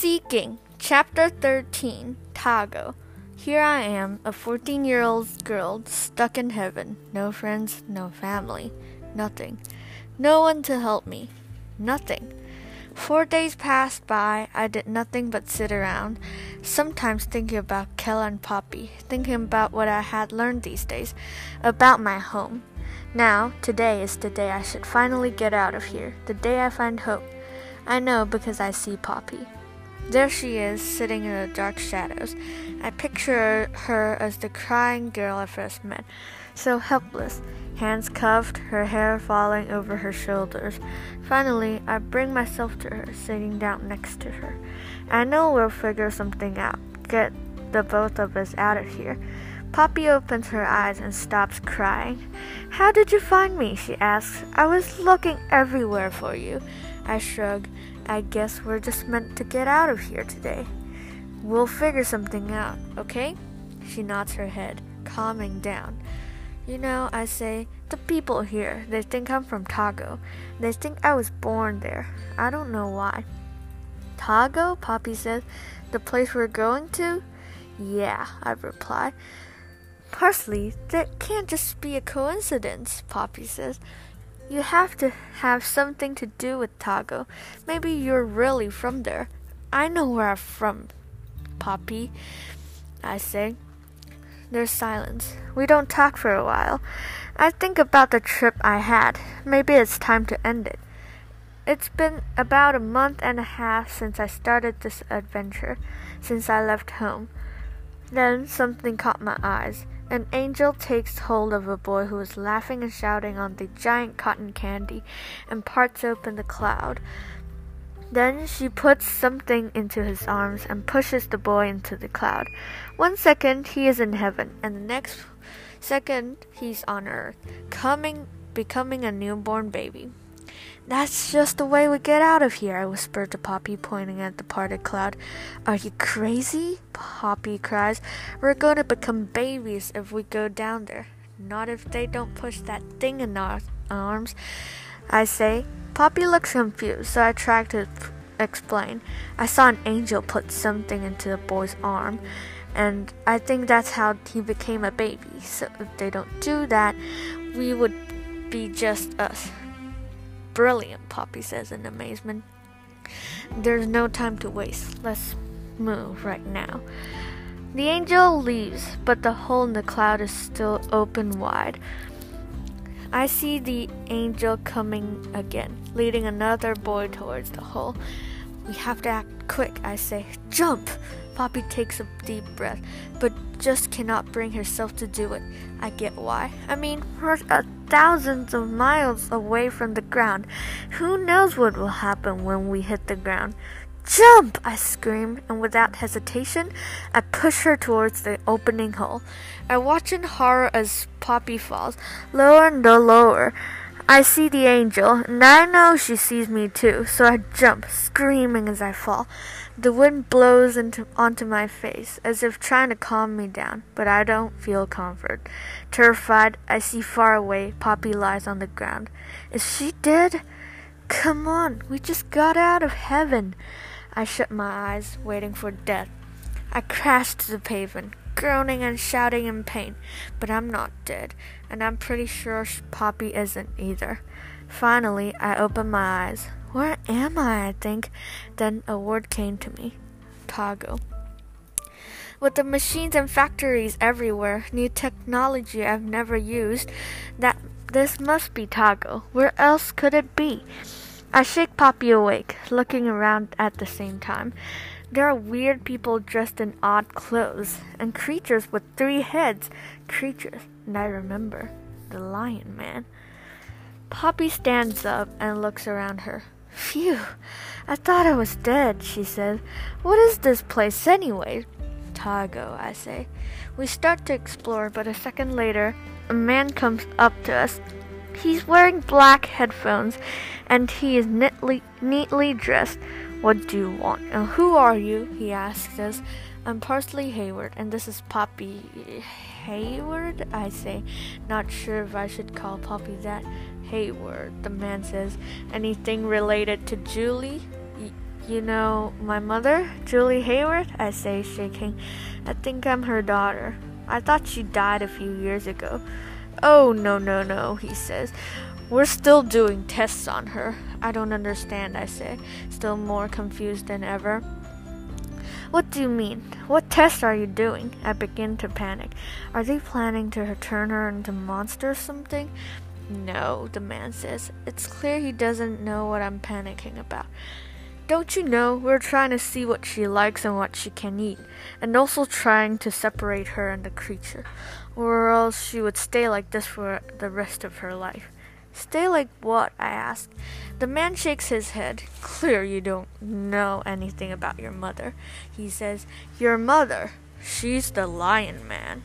Seeking, Chapter 13 Tago. Here I am, a 14 year old girl stuck in heaven. No friends, no family, nothing. No one to help me. Nothing. Four days passed by. I did nothing but sit around, sometimes thinking about Kel and Poppy, thinking about what I had learned these days, about my home. Now, today is the day I should finally get out of here, the day I find hope. I know because I see Poppy. There she is, sitting in the dark shadows. I picture her as the crying girl I first met, so helpless, hands cuffed, her hair falling over her shoulders. Finally, I bring myself to her, sitting down next to her. I know we'll figure something out, get the both of us out of here. Poppy opens her eyes and stops crying. How did you find me? she asks. I was looking everywhere for you. I shrug. I guess we're just meant to get out of here today. We'll figure something out, okay? She nods her head, calming down. You know, I say, the people here, they think I'm from Tago. They think I was born there. I don't know why. Tago? Poppy says. The place we're going to? Yeah, I reply. Parsley, that can't just be a coincidence, Poppy says. You have to have something to do with Tago. Maybe you're really from there. I know where I'm from, Poppy, I say. There's silence. We don't talk for a while. I think about the trip I had. Maybe it's time to end it. It's been about a month and a half since I started this adventure, since I left home. Then something caught my eyes. An angel takes hold of a boy who is laughing and shouting on the giant cotton candy and parts open the cloud. Then she puts something into his arms and pushes the boy into the cloud. One second he is in heaven, and the next second he's on earth, coming becoming a newborn baby. That's just the way we get out of here, I whispered to Poppy, pointing at the parted cloud. Are you crazy? Poppy cries. We're going to become babies if we go down there. Not if they don't push that thing in our arms, I say. Poppy looks confused, so I try to explain. I saw an angel put something into the boy's arm, and I think that's how he became a baby. So if they don't do that, we would be just us. Brilliant, Poppy says in amazement. There's no time to waste. Let's move right now. The angel leaves, but the hole in the cloud is still open wide. I see the angel coming again, leading another boy towards the hole. We have to act quick, I say. Jump! Poppy takes a deep breath, but just cannot bring herself to do it. I get why. I mean, we're uh, thousands of miles away from the ground. Who knows what will happen when we hit the ground? Jump! I scream, and without hesitation, I push her towards the opening hole. I watch in horror as Poppy falls, lower and lower. I see the angel, and I know she sees me too, so I jump, screaming as I fall. The wind blows into, onto my face, as if trying to calm me down, but I don't feel comfort. Terrified, I see far away Poppy lies on the ground. Is she dead? Come on, we just got out of heaven. I shut my eyes, waiting for death. I crash to the pavement, groaning and shouting in pain, but I'm not dead, and I'm pretty sure Poppy isn't either. Finally, I open my eyes. Where am I? I think. Then a word came to me Tago. With the machines and factories everywhere, new technology I've never used, that this must be Tago. Where else could it be? I shake Poppy awake, looking around at the same time. There are weird people dressed in odd clothes, and creatures with three heads. Creatures, and I remember the lion man. Poppy stands up and looks around her. Phew, I thought I was dead, she says. What is this place anyway? Tago, I say. We start to explore, but a second later, a man comes up to us. He's wearing black headphones, and he is neatly, neatly dressed. What do you want? And who are you? He asks us. I'm Parsley Hayward, and this is Poppy Hayward, I say. Not sure if I should call Poppy that. Hayward, the man says. Anything related to Julie? Y- You know, my mother, Julie Hayward, I say, shaking. I think I'm her daughter. I thought she died a few years ago. Oh, no, no, no, he says. We're still doing tests on her. I don't understand, I say, still more confused than ever. What do you mean? What tests are you doing? I begin to panic. Are they planning to turn her into a monster or something? No, the man says. It's clear he doesn't know what I'm panicking about. Don't you know, we're trying to see what she likes and what she can eat, and also trying to separate her and the creature, or else she would stay like this for the rest of her life. Stay like what? I ask. The man shakes his head. Clear you don't know anything about your mother. He says, Your mother? She's the lion man.